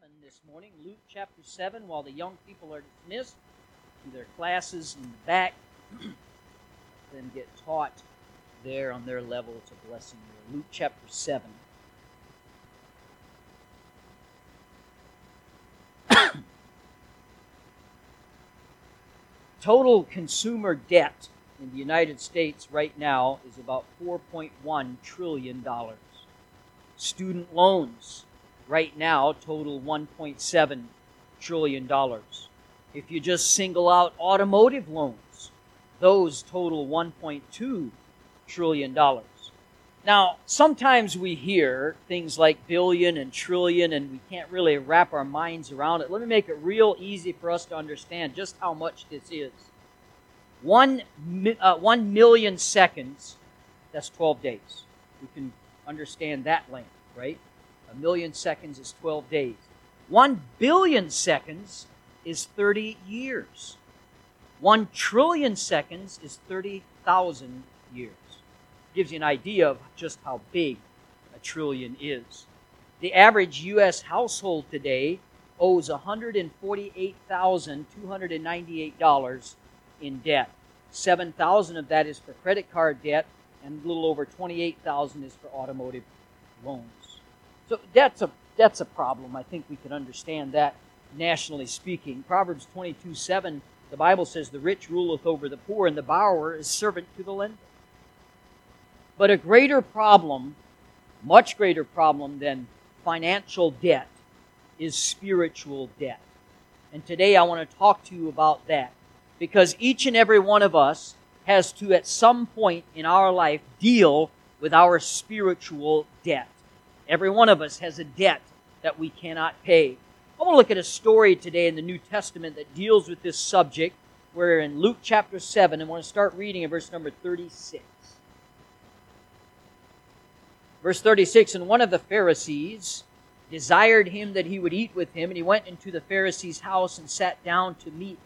7 this morning, Luke chapter 7, while the young people are dismissed to their classes in the back, then get taught there on their level. It's a blessing there. Luke chapter 7. Total consumer debt in the United States right now is about $4.1 trillion. Student loans right now total $1.7 trillion. If you just single out automotive loans, those total $1.2 trillion. Now, sometimes we hear things like billion and trillion, and we can't really wrap our minds around it. Let me make it real easy for us to understand just how much this is. One, uh, one million seconds, that's 12 days. We can understand that length, right? A million seconds is 12 days. One billion seconds is 30 years. One trillion seconds is 30,000 years. Gives you an idea of just how big a trillion is. The average U.S. household today owes $148,298 in debt. 7,000 of that is for credit card debt and a little over 28,000 is for automotive loans. So that's a that's a problem. I think we can understand that nationally speaking. Proverbs 22 7, the Bible says, The rich ruleth over the poor, and the borrower is servant to the lender. But a greater problem, much greater problem than financial debt, is spiritual debt. And today I want to talk to you about that. Because each and every one of us has to, at some point in our life, deal with our spiritual debt. Every one of us has a debt that we cannot pay. I want to look at a story today in the New Testament that deals with this subject. We're in Luke chapter 7 and I want to start reading at verse number 36. Verse 36 And one of the Pharisees desired him that he would eat with him, and he went into the Pharisee's house and sat down to meat.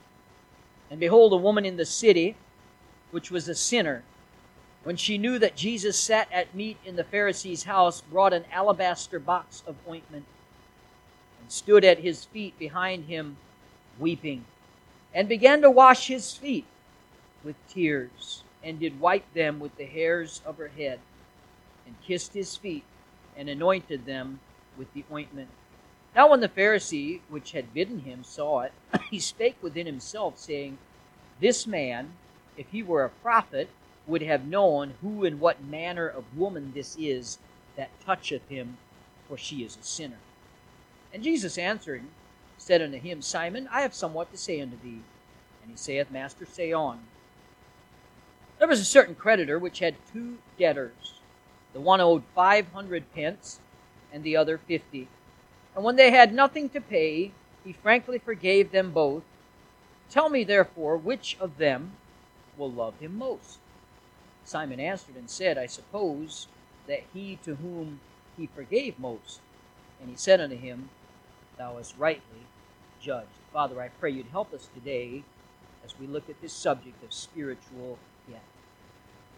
And behold, a woman in the city, which was a sinner, when she knew that Jesus sat at meat in the Pharisee's house, brought an alabaster box of ointment and stood at his feet behind him, weeping, and began to wash his feet with tears, and did wipe them with the hairs of her head, and kissed his feet, and anointed them with the ointment. Now, when the Pharisee which had bidden him saw it, he spake within himself, saying, This man, if he were a prophet, would have known who and what manner of woman this is that toucheth him, for she is a sinner. And Jesus answering said unto him, Simon, I have somewhat to say unto thee. And he saith, Master, say on. There was a certain creditor which had two debtors. The one owed five hundred pence, and the other fifty. And when they had nothing to pay, he frankly forgave them both. Tell me therefore which of them will love him most. Simon answered and said, I suppose that he to whom he forgave most. And he said unto him, Thou hast rightly judged. Father, I pray you'd help us today as we look at this subject of spiritual death.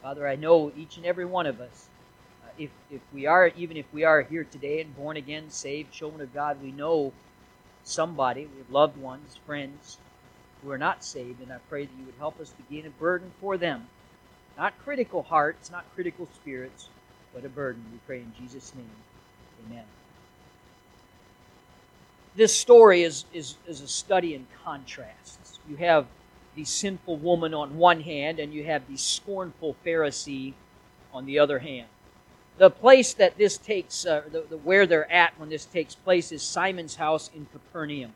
Father, I know each and every one of us, uh, if, if we are, even if we are here today and born again, saved, children of God, we know somebody, we have loved ones, friends, who are not saved, and I pray that you would help us to gain a burden for them not critical hearts, not critical spirits, but a burden. We pray in Jesus' name. Amen. This story is, is, is a study in contrasts. You have the sinful woman on one hand, and you have the scornful Pharisee on the other hand. The place that this takes, uh, the, the, where they're at when this takes place, is Simon's house in Capernaum.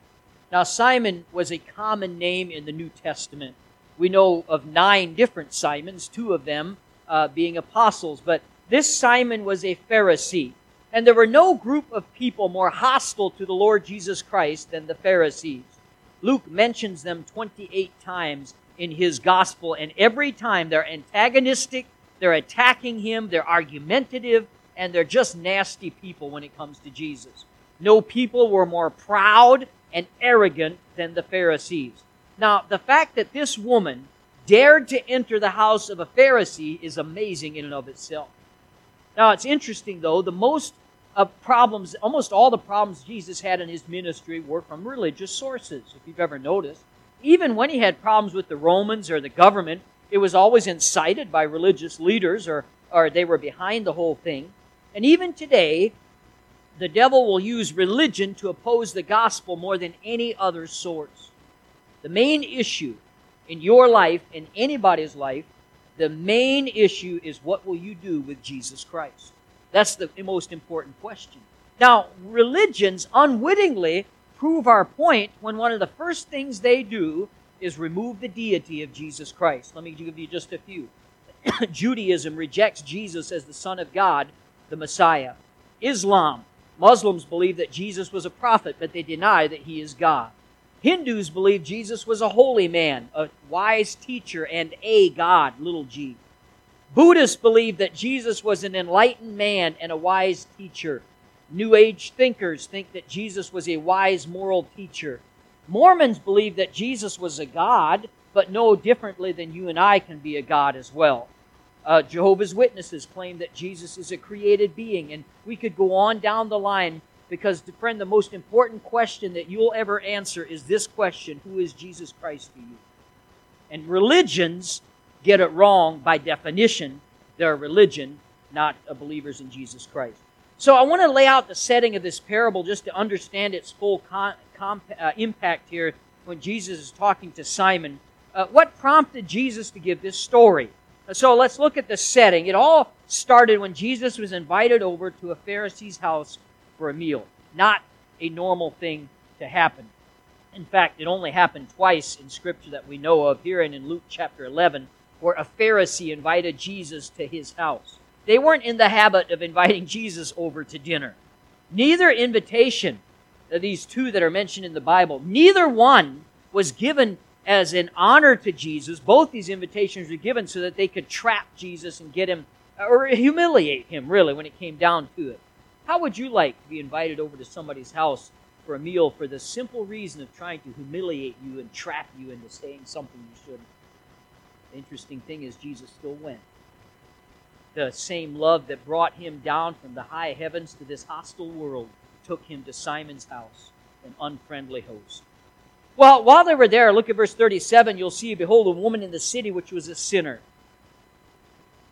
Now, Simon was a common name in the New Testament. We know of nine different Simons, two of them uh, being apostles, but this Simon was a Pharisee. And there were no group of people more hostile to the Lord Jesus Christ than the Pharisees. Luke mentions them 28 times in his gospel, and every time they're antagonistic, they're attacking him, they're argumentative, and they're just nasty people when it comes to Jesus. No people were more proud and arrogant than the Pharisees. Now, the fact that this woman dared to enter the house of a Pharisee is amazing in and of itself. Now, it's interesting, though, the most of problems, almost all the problems Jesus had in his ministry were from religious sources, if you've ever noticed. Even when he had problems with the Romans or the government, it was always incited by religious leaders or, or they were behind the whole thing. And even today, the devil will use religion to oppose the gospel more than any other source. The main issue in your life, in anybody's life, the main issue is what will you do with Jesus Christ? That's the most important question. Now, religions unwittingly prove our point when one of the first things they do is remove the deity of Jesus Christ. Let me give you just a few. Judaism rejects Jesus as the Son of God, the Messiah. Islam, Muslims believe that Jesus was a prophet, but they deny that he is God. Hindus believe Jesus was a holy man, a wise teacher, and a God, little g. Buddhists believe that Jesus was an enlightened man and a wise teacher. New Age thinkers think that Jesus was a wise moral teacher. Mormons believe that Jesus was a God, but no differently than you and I can be a God as well. Uh, Jehovah's Witnesses claim that Jesus is a created being, and we could go on down the line because, friend, the most important question that you'll ever answer is this question Who is Jesus Christ to you? And religions get it wrong by definition. They're a religion, not a believers in Jesus Christ. So I want to lay out the setting of this parable just to understand its full con- com- uh, impact here when Jesus is talking to Simon. Uh, what prompted Jesus to give this story? So let's look at the setting. It all started when Jesus was invited over to a Pharisee's house for a meal. Not a normal thing to happen. In fact, it only happened twice in Scripture that we know of, here and in Luke chapter 11 where a Pharisee invited Jesus to his house. They weren't in the habit of inviting Jesus over to dinner. Neither invitation, uh, these two that are mentioned in the Bible, neither one was given as an honor to Jesus. Both these invitations were given so that they could trap Jesus and get him, or humiliate him, really, when it came down to it. How would you like to be invited over to somebody's house for a meal for the simple reason of trying to humiliate you and trap you into saying something you shouldn't? The interesting thing is, Jesus still went. The same love that brought him down from the high heavens to this hostile world took him to Simon's house, an unfriendly host. Well, while they were there, look at verse 37, you'll see, behold, a woman in the city which was a sinner.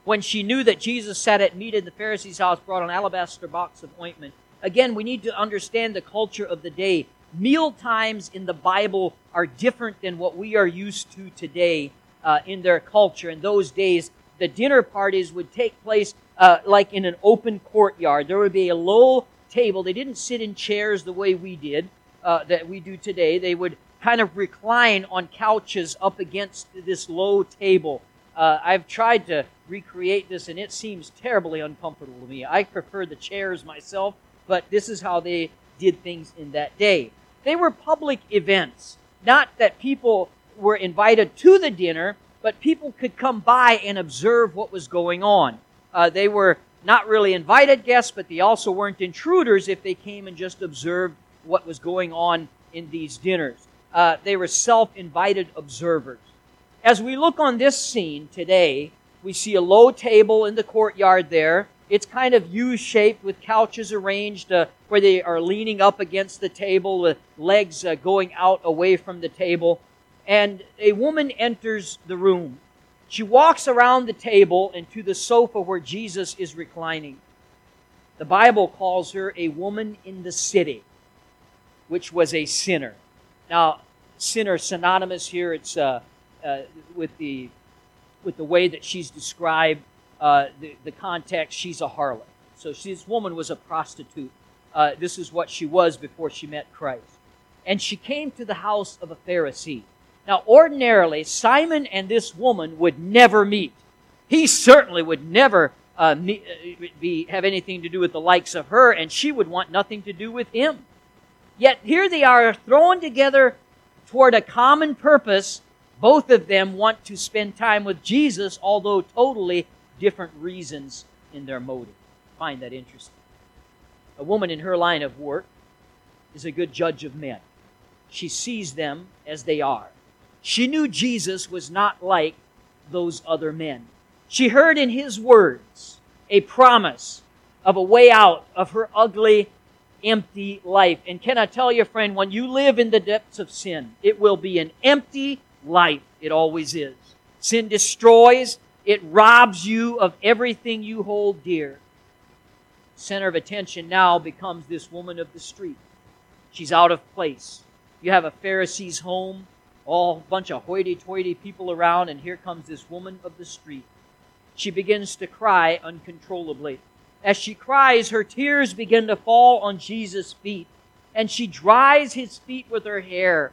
When she knew that Jesus sat at meat in the Pharisee's house, brought an alabaster box of ointment. Again, we need to understand the culture of the day. Meal times in the Bible are different than what we are used to today uh, in their culture. In those days, the dinner parties would take place uh, like in an open courtyard. There would be a low table. They didn't sit in chairs the way we did, uh, that we do today. They would kind of recline on couches up against this low table. Uh, I've tried to recreate this, and it seems terribly uncomfortable to me. I prefer the chairs myself, but this is how they did things in that day. They were public events, not that people were invited to the dinner, but people could come by and observe what was going on. Uh, they were not really invited guests, but they also weren't intruders if they came and just observed what was going on in these dinners. Uh, they were self invited observers. As we look on this scene today, we see a low table in the courtyard there. It's kind of U shaped with couches arranged uh, where they are leaning up against the table with legs uh, going out away from the table and a woman enters the room. She walks around the table and to the sofa where Jesus is reclining. The Bible calls her a woman in the city, which was a sinner. Now, sinner synonymous here. It's uh, uh, with the with the way that she's described. Uh, the, the context, she's a harlot. So this woman was a prostitute. Uh, this is what she was before she met Christ. And she came to the house of a Pharisee. Now, ordinarily, Simon and this woman would never meet. He certainly would never uh, uh, be, have anything to do with the likes of her, and she would want nothing to do with him. Yet here they are thrown together toward a common purpose. Both of them want to spend time with Jesus, although totally different reasons in their motive. I find that interesting. A woman in her line of work is a good judge of men. She sees them as they are. She knew Jesus was not like those other men. She heard in his words a promise of a way out of her ugly, empty life. And can I tell you, friend, when you live in the depths of sin, it will be an empty life. It always is. Sin destroys, it robs you of everything you hold dear. Center of attention now becomes this woman of the street. She's out of place. You have a Pharisee's home, all bunch of hoity toity people around, and here comes this woman of the street. She begins to cry uncontrollably. As she cries, her tears begin to fall on Jesus' feet, and she dries his feet with her hair.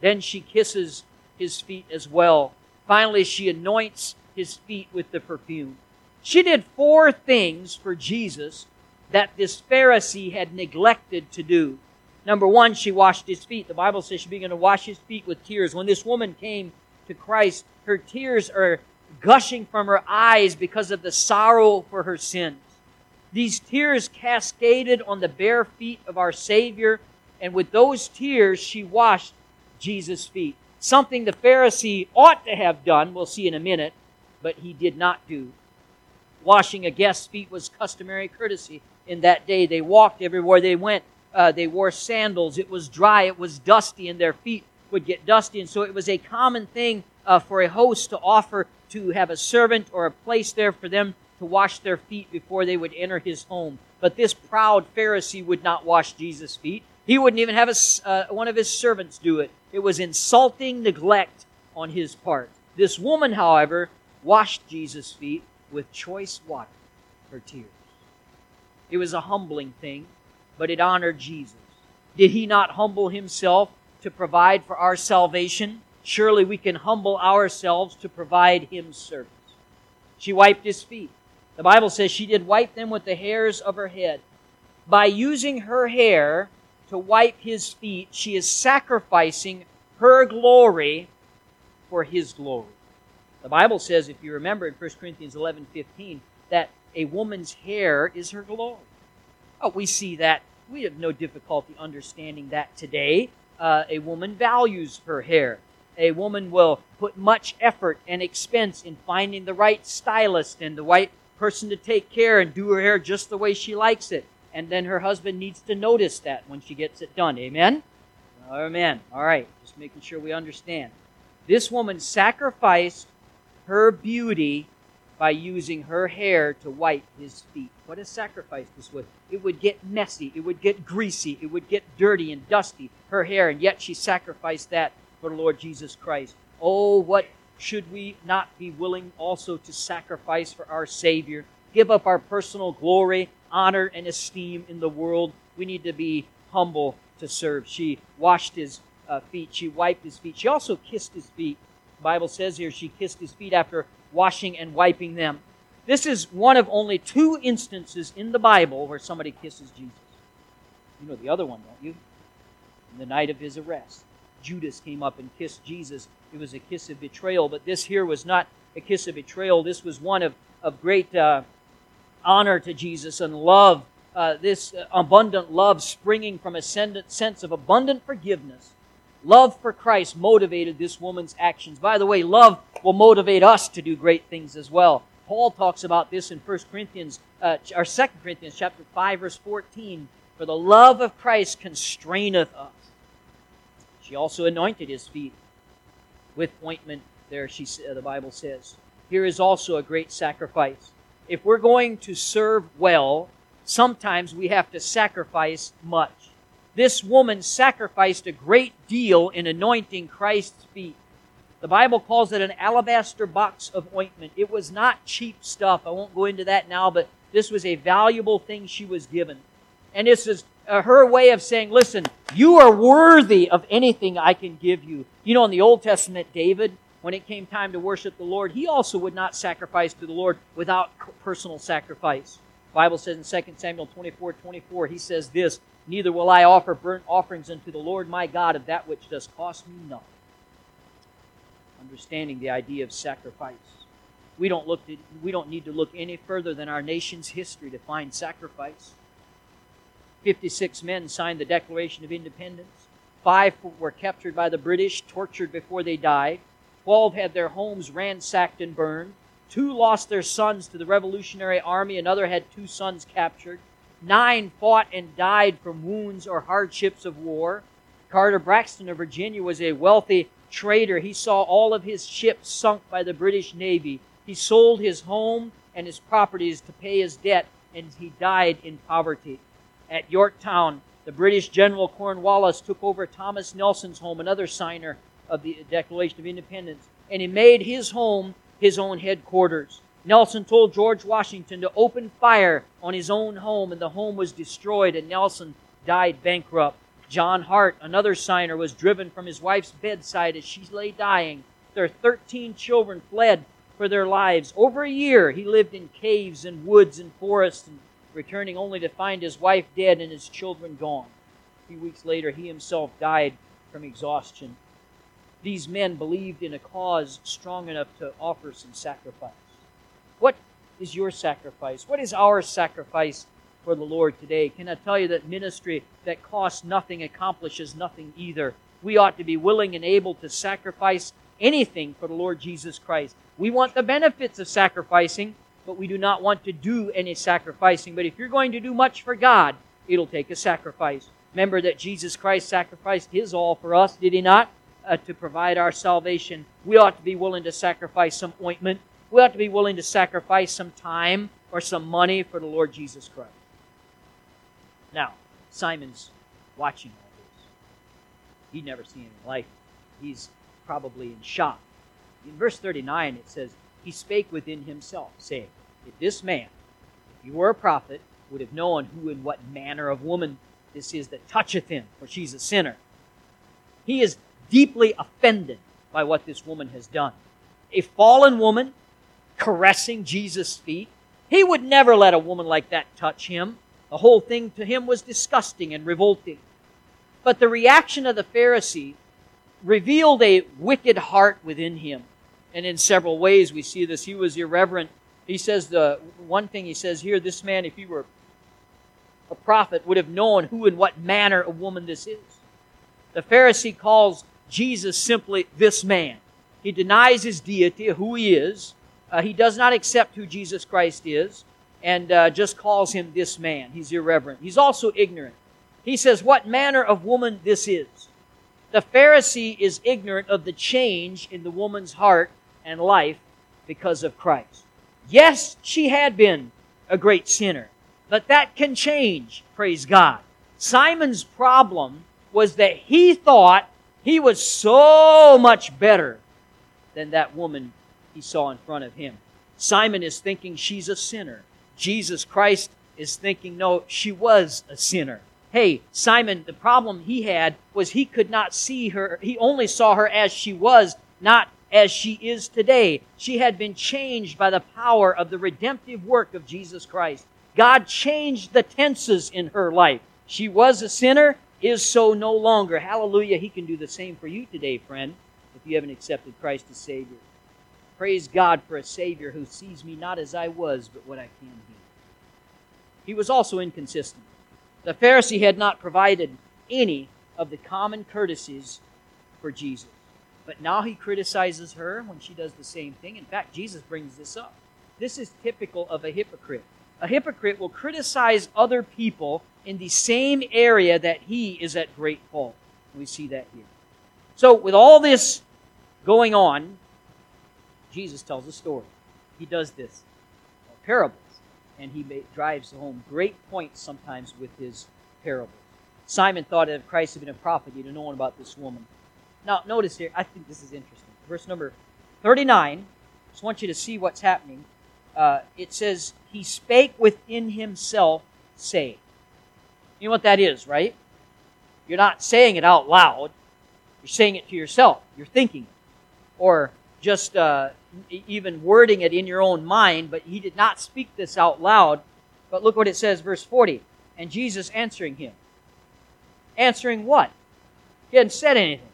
Then she kisses his feet as well. Finally, she anoints his feet with the perfume. She did four things for Jesus that this Pharisee had neglected to do. Number one, she washed his feet. The Bible says she began to wash his feet with tears. When this woman came to Christ, her tears are gushing from her eyes because of the sorrow for her sins. These tears cascaded on the bare feet of our Savior, and with those tears, she washed Jesus' feet. Something the Pharisee ought to have done, we'll see in a minute, but he did not do. Washing a guest's feet was customary courtesy in that day. They walked everywhere they went. Uh, they wore sandals. It was dry. It was dusty, and their feet would get dusty. And so it was a common thing uh, for a host to offer to have a servant or a place there for them to wash their feet before they would enter his home. But this proud Pharisee would not wash Jesus' feet. He wouldn't even have a, uh, one of his servants do it. It was insulting neglect on his part. This woman, however, washed Jesus' feet with choice water, her tears. It was a humbling thing, but it honored Jesus. Did he not humble himself to provide for our salvation? Surely we can humble ourselves to provide him service. She wiped his feet. The Bible says she did wipe them with the hairs of her head. By using her hair to wipe his feet, she is sacrificing her glory for his glory. The Bible says, if you remember in 1 Corinthians 11 15, that a woman's hair is her glory. Oh, we see that. We have no difficulty understanding that today. Uh, a woman values her hair. A woman will put much effort and expense in finding the right stylist and the right person to take care and do her hair just the way she likes it. And then her husband needs to notice that when she gets it done. Amen? Amen. All right. Just making sure we understand. This woman sacrificed her beauty by using her hair to wipe his feet. What a sacrifice this was. It would get messy, it would get greasy, it would get dirty and dusty, her hair, and yet she sacrificed that for the Lord Jesus Christ. Oh, what should we not be willing also to sacrifice for our Savior? Give up our personal glory, honor, and esteem in the world. We need to be humble to serve. She washed his uh, feet, she wiped his feet. She also kissed his feet. The Bible says here she kissed his feet after washing and wiping them. This is one of only two instances in the Bible where somebody kisses Jesus. You know the other one, don't you? In the night of his arrest. Judas came up and kissed Jesus. It was a kiss of betrayal, but this here was not a kiss of betrayal. This was one of, of great uh, honor to Jesus and love. Uh, this abundant love springing from a sense of abundant forgiveness. Love for Christ motivated this woman's actions. By the way, love will motivate us to do great things as well. Paul talks about this in 1 Corinthians, uh, or 2 Corinthians chapter 5, verse 14. For the love of Christ constraineth us she also anointed his feet with ointment. There, she the Bible says. Here is also a great sacrifice. If we're going to serve well, sometimes we have to sacrifice much. This woman sacrificed a great deal in anointing Christ's feet. The Bible calls it an alabaster box of ointment. It was not cheap stuff. I won't go into that now, but this was a valuable thing she was given. And this is uh, her way of saying, listen, you are worthy of anything I can give you. You know, in the Old Testament, David, when it came time to worship the Lord, he also would not sacrifice to the Lord without personal sacrifice. The Bible says in 2 Samuel 24, 24, he says this, Neither will I offer burnt offerings unto the Lord my God of that which does cost me nothing. Understanding the idea of sacrifice. We don't, look to, we don't need to look any further than our nation's history to find sacrifice. 56 men signed the Declaration of Independence. Five were captured by the British, tortured before they died. Twelve had their homes ransacked and burned. Two lost their sons to the Revolutionary Army, another had two sons captured. Nine fought and died from wounds or hardships of war. Carter Braxton of Virginia was a wealthy trader. He saw all of his ships sunk by the British Navy. He sold his home and his properties to pay his debt, and he died in poverty. At Yorktown, the British General Cornwallis took over Thomas Nelson's home, another signer of the Declaration of Independence, and he made his home his own headquarters. Nelson told George Washington to open fire on his own home, and the home was destroyed, and Nelson died bankrupt. John Hart, another signer, was driven from his wife's bedside as she lay dying. Their 13 children fled for their lives. Over a year, he lived in caves and woods and forests, and returning only to find his wife dead and his children gone. A few weeks later, he himself died from exhaustion. These men believed in a cause strong enough to offer some sacrifice. What is your sacrifice? What is our sacrifice for the Lord today? Can I tell you that ministry that costs nothing accomplishes nothing either? We ought to be willing and able to sacrifice anything for the Lord Jesus Christ. We want the benefits of sacrificing, but we do not want to do any sacrificing. But if you're going to do much for God, it'll take a sacrifice. Remember that Jesus Christ sacrificed his all for us, did he not? Uh, to provide our salvation. We ought to be willing to sacrifice some ointment. We ought to be willing to sacrifice some time or some money for the Lord Jesus Christ. Now, Simon's watching all this. He'd never seen anything like it. He's probably in shock. In verse 39, it says, He spake within himself, saying, If this man, if he were a prophet, would have known who and what manner of woman this is that toucheth him, for she's a sinner. He is deeply offended by what this woman has done. A fallen woman caressing Jesus' feet. He would never let a woman like that touch him. The whole thing to him was disgusting and revolting. But the reaction of the Pharisee revealed a wicked heart within him. And in several ways we see this. He was irreverent. He says the one thing he says here, this man, if he were a prophet, would have known who and what manner of woman this is. The Pharisee calls Jesus simply this man. He denies his deity, who he is. Uh, he does not accept who Jesus Christ is, and uh, just calls him this man. He's irreverent. He's also ignorant. He says, What manner of woman this is? The Pharisee is ignorant of the change in the woman's heart and life because of Christ. Yes, she had been a great sinner, but that can change, praise God. Simon's problem was that he thought he was so much better than that woman he saw in front of him. Simon is thinking she's a sinner. Jesus Christ is thinking, no, she was a sinner hey, Simon, the problem he had was he could not see her. He only saw her as she was, not as she is today. She had been changed by the power of the redemptive work of Jesus Christ. God changed the tenses in her life. She was a sinner, is so no longer. Hallelujah. He can do the same for you today, friend, if you haven't accepted Christ as Savior. Praise God for a Savior who sees me not as I was, but what I can be. He was also inconsistent. The Pharisee had not provided any of the common courtesies for Jesus. But now he criticizes her when she does the same thing. In fact, Jesus brings this up. This is typical of a hypocrite. A hypocrite will criticize other people in the same area that he is at great fault. We see that here. So, with all this going on, Jesus tells a story. He does this. Uh, parables, and he drives home great points sometimes with his parables. Simon thought that if Christ had been a prophet, he'd have known about this woman. Now, notice here, I think this is interesting. Verse number 39, I just want you to see what's happening. Uh, it says, He spake within himself, saying. You know what that is, right? You're not saying it out loud. You're saying it to yourself. You're thinking it. Or just uh, even wording it in your own mind, but he did not speak this out loud. But look what it says, verse 40. And Jesus answering him. Answering what? He hadn't said anything.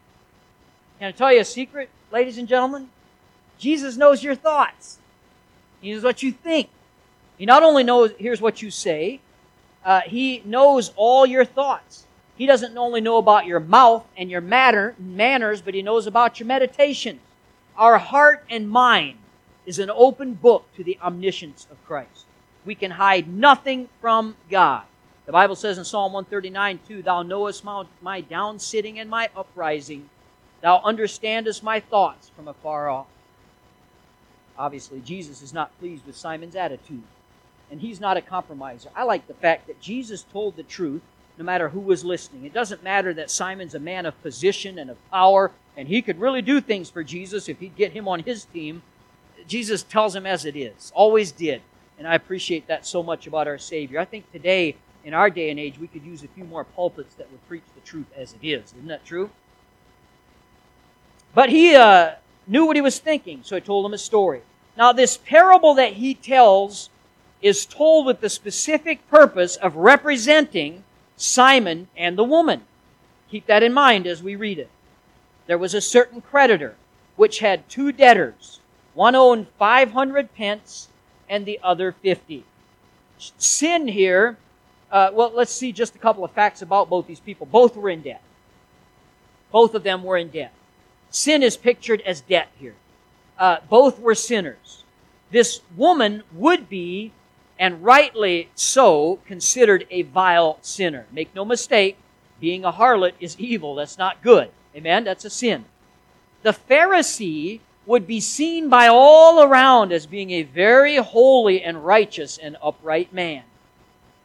Can I tell you a secret, ladies and gentlemen? Jesus knows your thoughts. He knows what you think. He not only knows, here's what you say, uh, he knows all your thoughts. He doesn't only know about your mouth and your matter, manners, but he knows about your meditations our heart and mind is an open book to the omniscience of Christ. We can hide nothing from God. The Bible says in Psalm 139, 2, Thou knowest my, my down sitting and my uprising. Thou understandest my thoughts from afar off. Obviously, Jesus is not pleased with Simon's attitude, and he's not a compromiser. I like the fact that Jesus told the truth no matter who was listening. It doesn't matter that Simon's a man of position and of power, and he could really do things for Jesus if he'd get him on his team. Jesus tells him as it is, always did. And I appreciate that so much about our Savior. I think today, in our day and age, we could use a few more pulpits that would preach the truth as it is. Isn't that true? But he uh, knew what he was thinking, so he told him a story. Now, this parable that he tells is told with the specific purpose of representing Simon and the woman. Keep that in mind as we read it. There was a certain creditor which had two debtors. One owned 500 pence and the other 50. Sin here, uh, well, let's see just a couple of facts about both these people. Both were in debt. Both of them were in debt. Sin is pictured as debt here. Uh, both were sinners. This woman would be and rightly so considered a vile sinner. Make no mistake, being a harlot is evil. That's not good. Amen? That's a sin. The Pharisee would be seen by all around as being a very holy and righteous and upright man.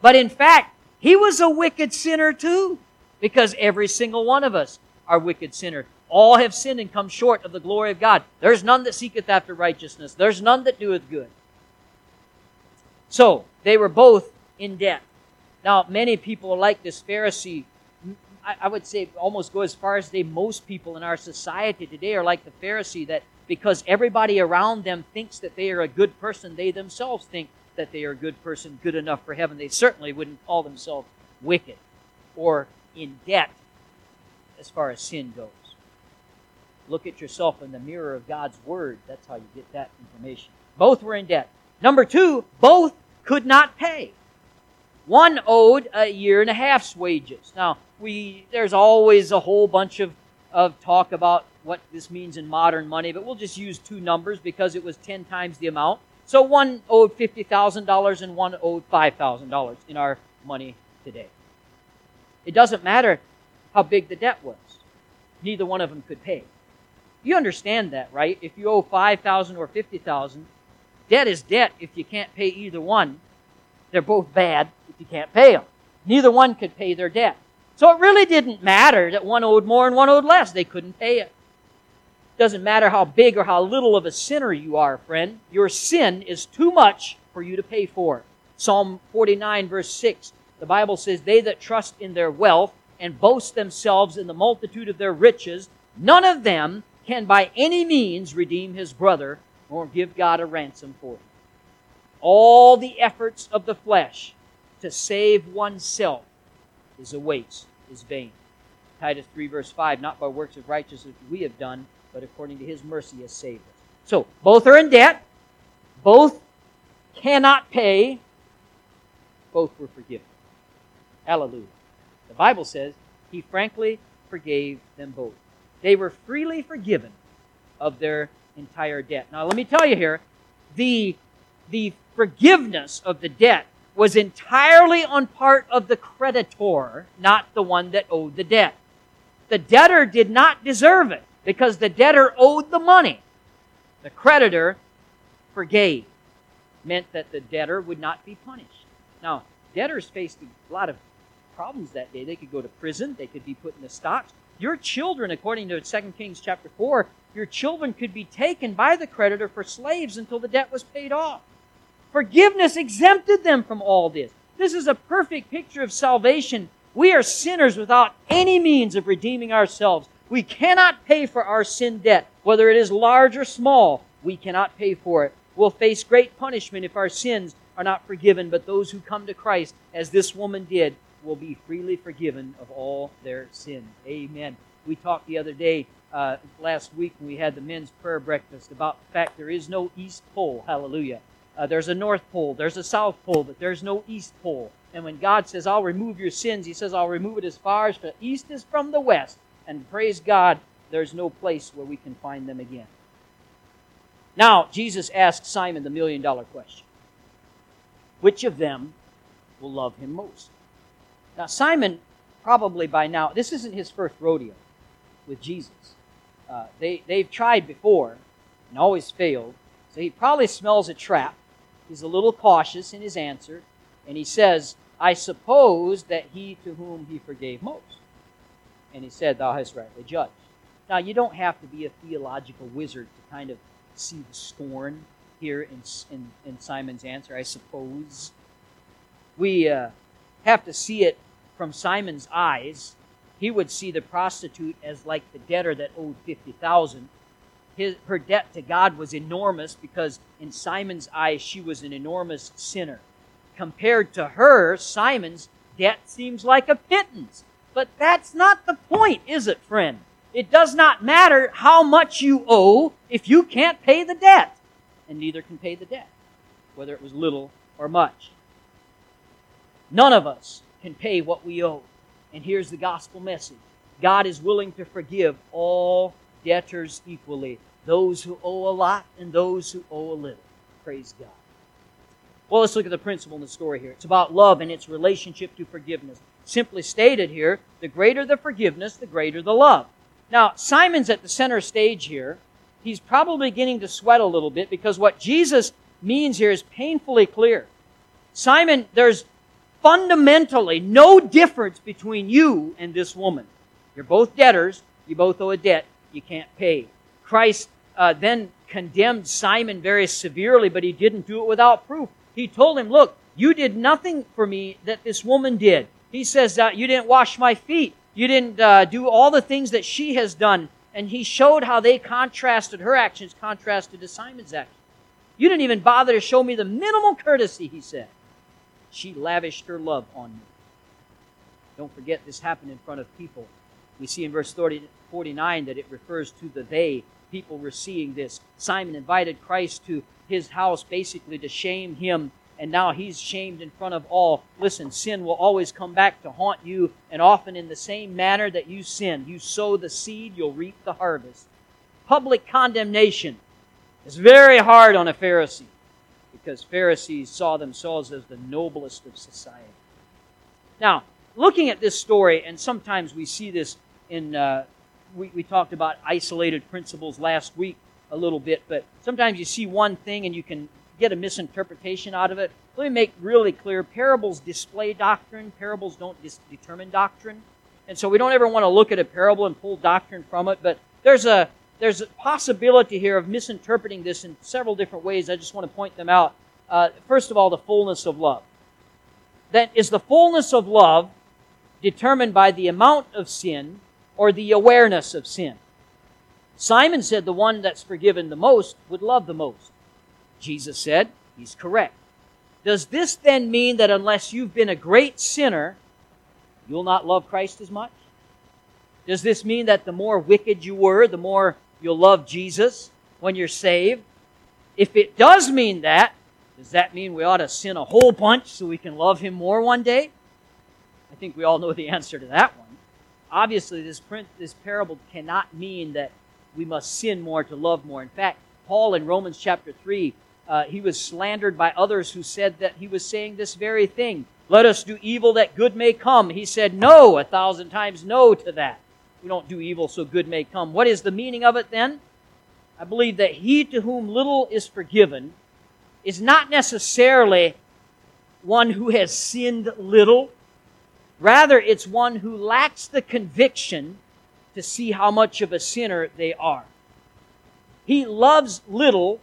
But in fact, he was a wicked sinner too, because every single one of us are wicked sinners. All have sinned and come short of the glory of God. There's none that seeketh after righteousness. There's none that doeth good. So, they were both in debt. Now, many people like this Pharisee. I would say almost go as far as they, most people in our society today are like the Pharisee that because everybody around them thinks that they are a good person, they themselves think that they are a good person, good enough for heaven. They certainly wouldn't call themselves wicked or in debt as far as sin goes. Look at yourself in the mirror of God's Word. That's how you get that information. Both were in debt. Number two, both could not pay. One owed a year and a half's wages. Now, we there's always a whole bunch of, of talk about what this means in modern money, but we'll just use two numbers because it was 10 times the amount. So one owed $50,000 and one owed $5,000 in our money today. It doesn't matter how big the debt was. Neither one of them could pay. You understand that, right? If you owe 5000 or 50000 Debt is debt if you can't pay either one. They're both bad if you can't pay them. Neither one could pay their debt. So it really didn't matter that one owed more and one owed less. They couldn't pay it. Doesn't matter how big or how little of a sinner you are, friend. Your sin is too much for you to pay for. Psalm 49, verse 6, the Bible says, They that trust in their wealth and boast themselves in the multitude of their riches, none of them can by any means redeem his brother nor give God a ransom for him. All the efforts of the flesh to save oneself is a waste, is vain. Titus 3, verse 5, not by works of righteousness we have done, but according to his mercy has saved us. So, both are in debt, both cannot pay, both were forgiven. Hallelujah. The Bible says he frankly forgave them both. They were freely forgiven of their entire debt. Now, let me tell you here the, the forgiveness of the debt was entirely on part of the creditor, not the one that owed the debt. The debtor did not deserve it because the debtor owed the money. The creditor forgave, meant that the debtor would not be punished. Now, debtors faced a lot of problems that day. They could go to prison, they could be put in the stocks. Your children, according to 2 Kings chapter 4, your children could be taken by the creditor for slaves until the debt was paid off. Forgiveness exempted them from all this. This is a perfect picture of salvation. We are sinners without any means of redeeming ourselves. We cannot pay for our sin debt, whether it is large or small. We cannot pay for it. We'll face great punishment if our sins are not forgiven, but those who come to Christ, as this woman did, will be freely forgiven of all their sins. Amen. We talked the other day, uh, last week, when we had the men's prayer breakfast about the fact there is no East Pole. Hallelujah. Uh, there's a North Pole, there's a South Pole, but there's no East Pole. And when God says, I'll remove your sins, He says, I'll remove it as far as the East is from the West. And praise God, there's no place where we can find them again. Now, Jesus asked Simon the million dollar question Which of them will love him most? Now, Simon, probably by now, this isn't his first rodeo with Jesus. Uh, they, they've tried before and always failed. So he probably smells a trap. He's a little cautious in his answer. And he says, I suppose that he to whom he forgave most. And he said, Thou hast rightly judged. Now, you don't have to be a theological wizard to kind of see the scorn here in, in, in Simon's answer, I suppose. We uh, have to see it from Simon's eyes. He would see the prostitute as like the debtor that owed 50,000. His, her debt to God was enormous because in Simon's eyes she was an enormous sinner. Compared to her, Simon's debt seems like a pittance. But that's not the point, is it, friend? It does not matter how much you owe if you can't pay the debt, and neither can pay the debt, whether it was little or much. None of us can pay what we owe. And here's the gospel message God is willing to forgive all debtors equally those who owe a lot and those who owe a little. Praise God. Well, let's look at the principle in the story here. It's about love and its relationship to forgiveness. Simply stated here, the greater the forgiveness, the greater the love. Now, Simon's at the center stage here. He's probably beginning to sweat a little bit because what Jesus means here is painfully clear. Simon, there's fundamentally no difference between you and this woman. You're both debtors. You both owe a debt you can't pay. Christ uh, then condemned Simon very severely, but he didn't do it without proof. He told him, Look, you did nothing for me that this woman did. He says, uh, You didn't wash my feet. You didn't uh, do all the things that she has done. And he showed how they contrasted, her actions contrasted to Simon's actions. You didn't even bother to show me the minimal courtesy, he said. She lavished her love on me. Don't forget, this happened in front of people. We see in verse 30, 49 that it refers to the they. People were seeing this. Simon invited Christ to his house basically to shame him, and now he's shamed in front of all. Listen, sin will always come back to haunt you, and often in the same manner that you sin. You sow the seed, you'll reap the harvest. Public condemnation is very hard on a Pharisee because Pharisees saw themselves as the noblest of society. Now, looking at this story, and sometimes we see this in, uh, we, we talked about isolated principles last week a little bit, but sometimes you see one thing and you can get a misinterpretation out of it. Let me make really clear parables display doctrine, parables don't dis- determine doctrine. And so we don't ever want to look at a parable and pull doctrine from it, but there's a there's a possibility here of misinterpreting this in several different ways. I just want to point them out. Uh, first of all, the fullness of love. That is the fullness of love determined by the amount of sin or the awareness of sin. Simon said the one that's forgiven the most would love the most. Jesus said he's correct. Does this then mean that unless you've been a great sinner, you'll not love Christ as much? Does this mean that the more wicked you were, the more you'll love Jesus when you're saved? If it does mean that, does that mean we ought to sin a whole bunch so we can love Him more one day? I think we all know the answer to that one. Obviously, this, print, this parable cannot mean that we must sin more to love more. In fact, Paul in Romans chapter 3, uh, he was slandered by others who said that he was saying this very thing. Let us do evil that good may come. He said no, a thousand times no to that. We don't do evil so good may come. What is the meaning of it then? I believe that he to whom little is forgiven is not necessarily one who has sinned little. Rather, it's one who lacks the conviction to see how much of a sinner they are. He loves little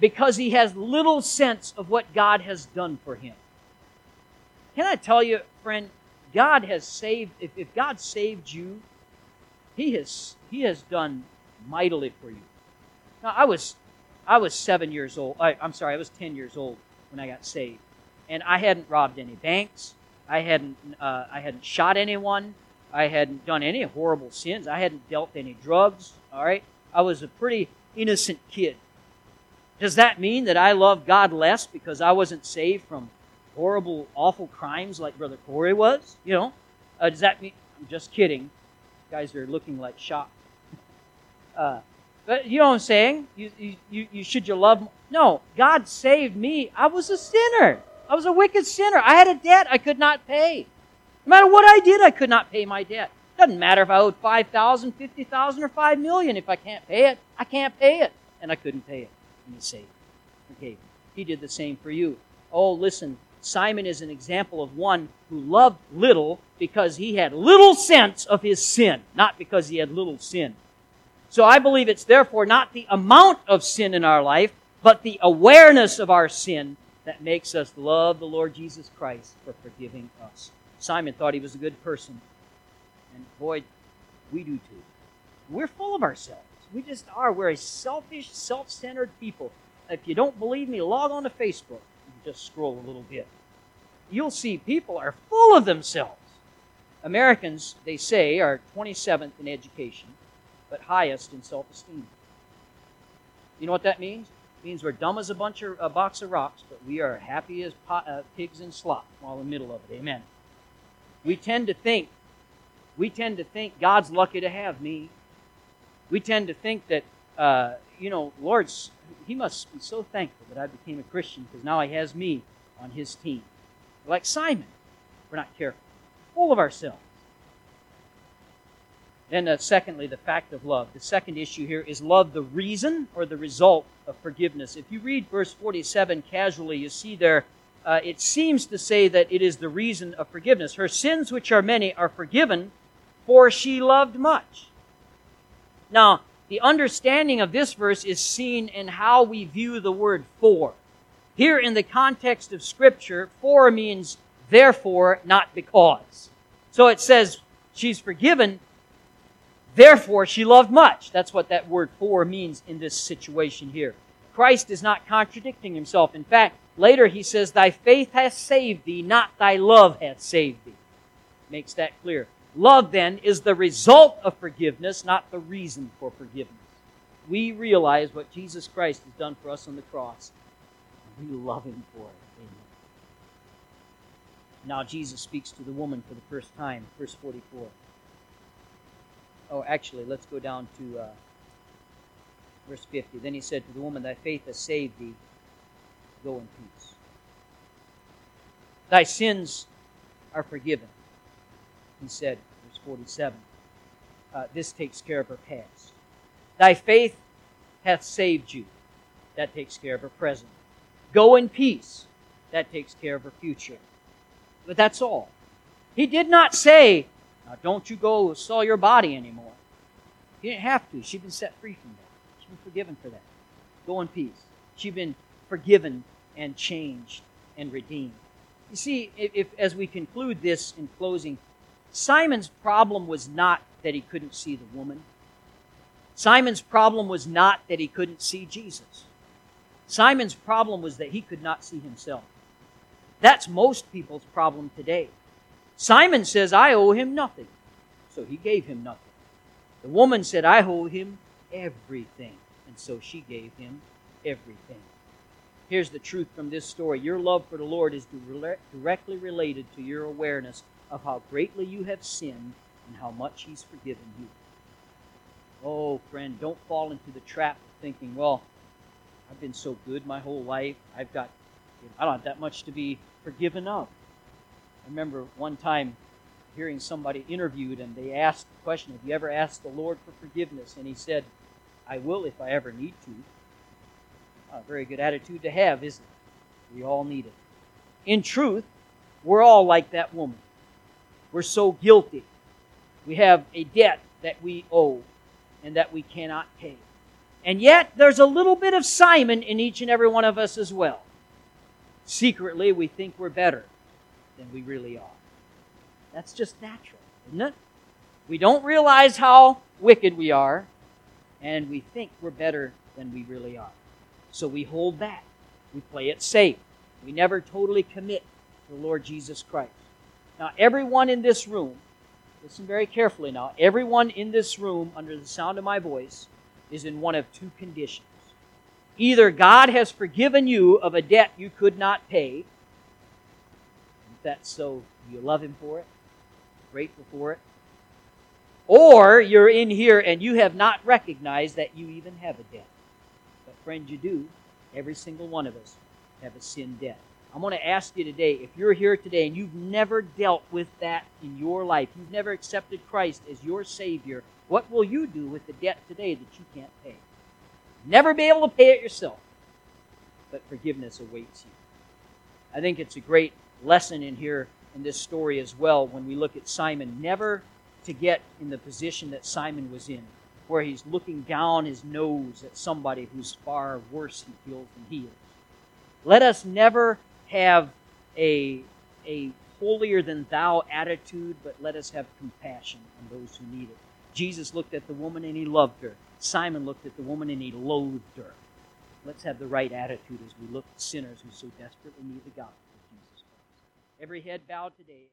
because he has little sense of what God has done for him. Can I tell you, friend, God has saved, if, if God saved you, he has, he has done mightily for you. Now, I was, I was seven years old. I, I'm sorry, I was 10 years old when I got saved. And I hadn't robbed any banks. I hadn't, uh, I hadn't shot anyone. I hadn't done any horrible sins. I hadn't dealt any drugs. All right? I was a pretty innocent kid. Does that mean that I love God less because I wasn't saved from horrible, awful crimes like Brother Corey was? You know? Uh, does that mean. I'm just kidding. Guys are looking like shocked. Uh, But you know what I'm saying? You, you, you should you love? No, God saved me. I was a sinner. I was a wicked sinner. I had a debt I could not pay. No matter what I did, I could not pay my debt. Doesn't matter if I owed five thousand, fifty thousand, or five million. If I can't pay it, I can't pay it, and I couldn't pay it. And He saved, forgave me. He did the same for you. Oh, listen, Simon is an example of one who loved little because he had little sense of his sin, not because he had little sin. So I believe it's therefore not the amount of sin in our life, but the awareness of our sin that makes us love the Lord Jesus Christ for forgiving us. Simon thought he was a good person. And boy, we do too. We're full of ourselves. We just are. We're a selfish, self centered people. If you don't believe me, log on to Facebook just scroll a little bit. You'll see people are full of themselves. Americans, they say, are 27th in education, but highest in self esteem. You know what that means? It means we're dumb as a bunch of a box of rocks, but we are happy as uh, pigs in slop while in the middle of it. Amen. We tend to think, we tend to think God's lucky to have me. We tend to think that, uh, you know, Lord's, He must be so thankful that I became a Christian because now He has me on His team. Like Simon, we're not careful, full of ourselves. Then, uh, secondly, the fact of love. The second issue here is love the reason or the result of forgiveness. If you read verse 47 casually, you see there uh, it seems to say that it is the reason of forgiveness. Her sins, which are many, are forgiven, for she loved much. Now, the understanding of this verse is seen in how we view the word for. Here, in the context of Scripture, for means therefore, not because. So it says she's forgiven, therefore she loved much. That's what that word for means in this situation here. Christ is not contradicting himself. In fact, Later he says, Thy faith hath saved thee, not thy love hath saved thee. Makes that clear. Love then is the result of forgiveness, not the reason for forgiveness. We realize what Jesus Christ has done for us on the cross. We love him for it. Amen. Now Jesus speaks to the woman for the first time, verse 44. Oh, actually, let's go down to uh, verse 50. Then he said to the woman, Thy faith has saved thee Go in peace. Thy sins are forgiven. He said, verse 47. Uh, this takes care of her past. Thy faith hath saved you. That takes care of her present. Go in peace. That takes care of her future. But that's all. He did not say, now don't you go sell your body anymore. He didn't have to. She'd been set free from that. She'd been forgiven for that. Go in peace. She'd been forgiven and changed and redeemed. You see, if, if, as we conclude this in closing, Simon's problem was not that he couldn't see the woman. Simon's problem was not that he couldn't see Jesus. Simon's problem was that he could not see himself. That's most people's problem today. Simon says, I owe him nothing. So he gave him nothing. The woman said, I owe him everything. And so she gave him everything. Here's the truth from this story your love for the Lord is directly related to your awareness of how greatly you have sinned and how much He's forgiven you. Oh, friend, don't fall into the trap of thinking, well, I've been so good my whole life. I've got, I don't have that much to be forgiven of. I remember one time hearing somebody interviewed and they asked the question, Have you ever asked the Lord for forgiveness? And he said, I will if I ever need to a very good attitude to have, isn't it? We all need it. In truth, we're all like that woman. We're so guilty. We have a debt that we owe and that we cannot pay. And yet, there's a little bit of Simon in each and every one of us as well. Secretly, we think we're better than we really are. That's just natural, isn't it? We don't realize how wicked we are, and we think we're better than we really are. So we hold back. We play it safe. We never totally commit to the Lord Jesus Christ. Now, everyone in this room, listen very carefully now, everyone in this room, under the sound of my voice, is in one of two conditions. Either God has forgiven you of a debt you could not pay. If that's so, you love Him for it, grateful for it. Or you're in here and you have not recognized that you even have a debt. But, friend, you do. Every single one of us have a sin debt. I'm going to ask you today if you're here today and you've never dealt with that in your life, you've never accepted Christ as your Savior, what will you do with the debt today that you can't pay? Never be able to pay it yourself, but forgiveness awaits you. I think it's a great lesson in here in this story as well when we look at Simon. Never to get in the position that Simon was in, where he's looking down his nose at somebody who's far worse he feels than he is. Let us never have a, a holier than thou attitude, but let us have compassion on those who need it. Jesus looked at the woman and he loved her. Simon looked at the woman and he loathed her. Let's have the right attitude as we look at sinners who so desperately need the gospel of Jesus Christ. Every head bowed today.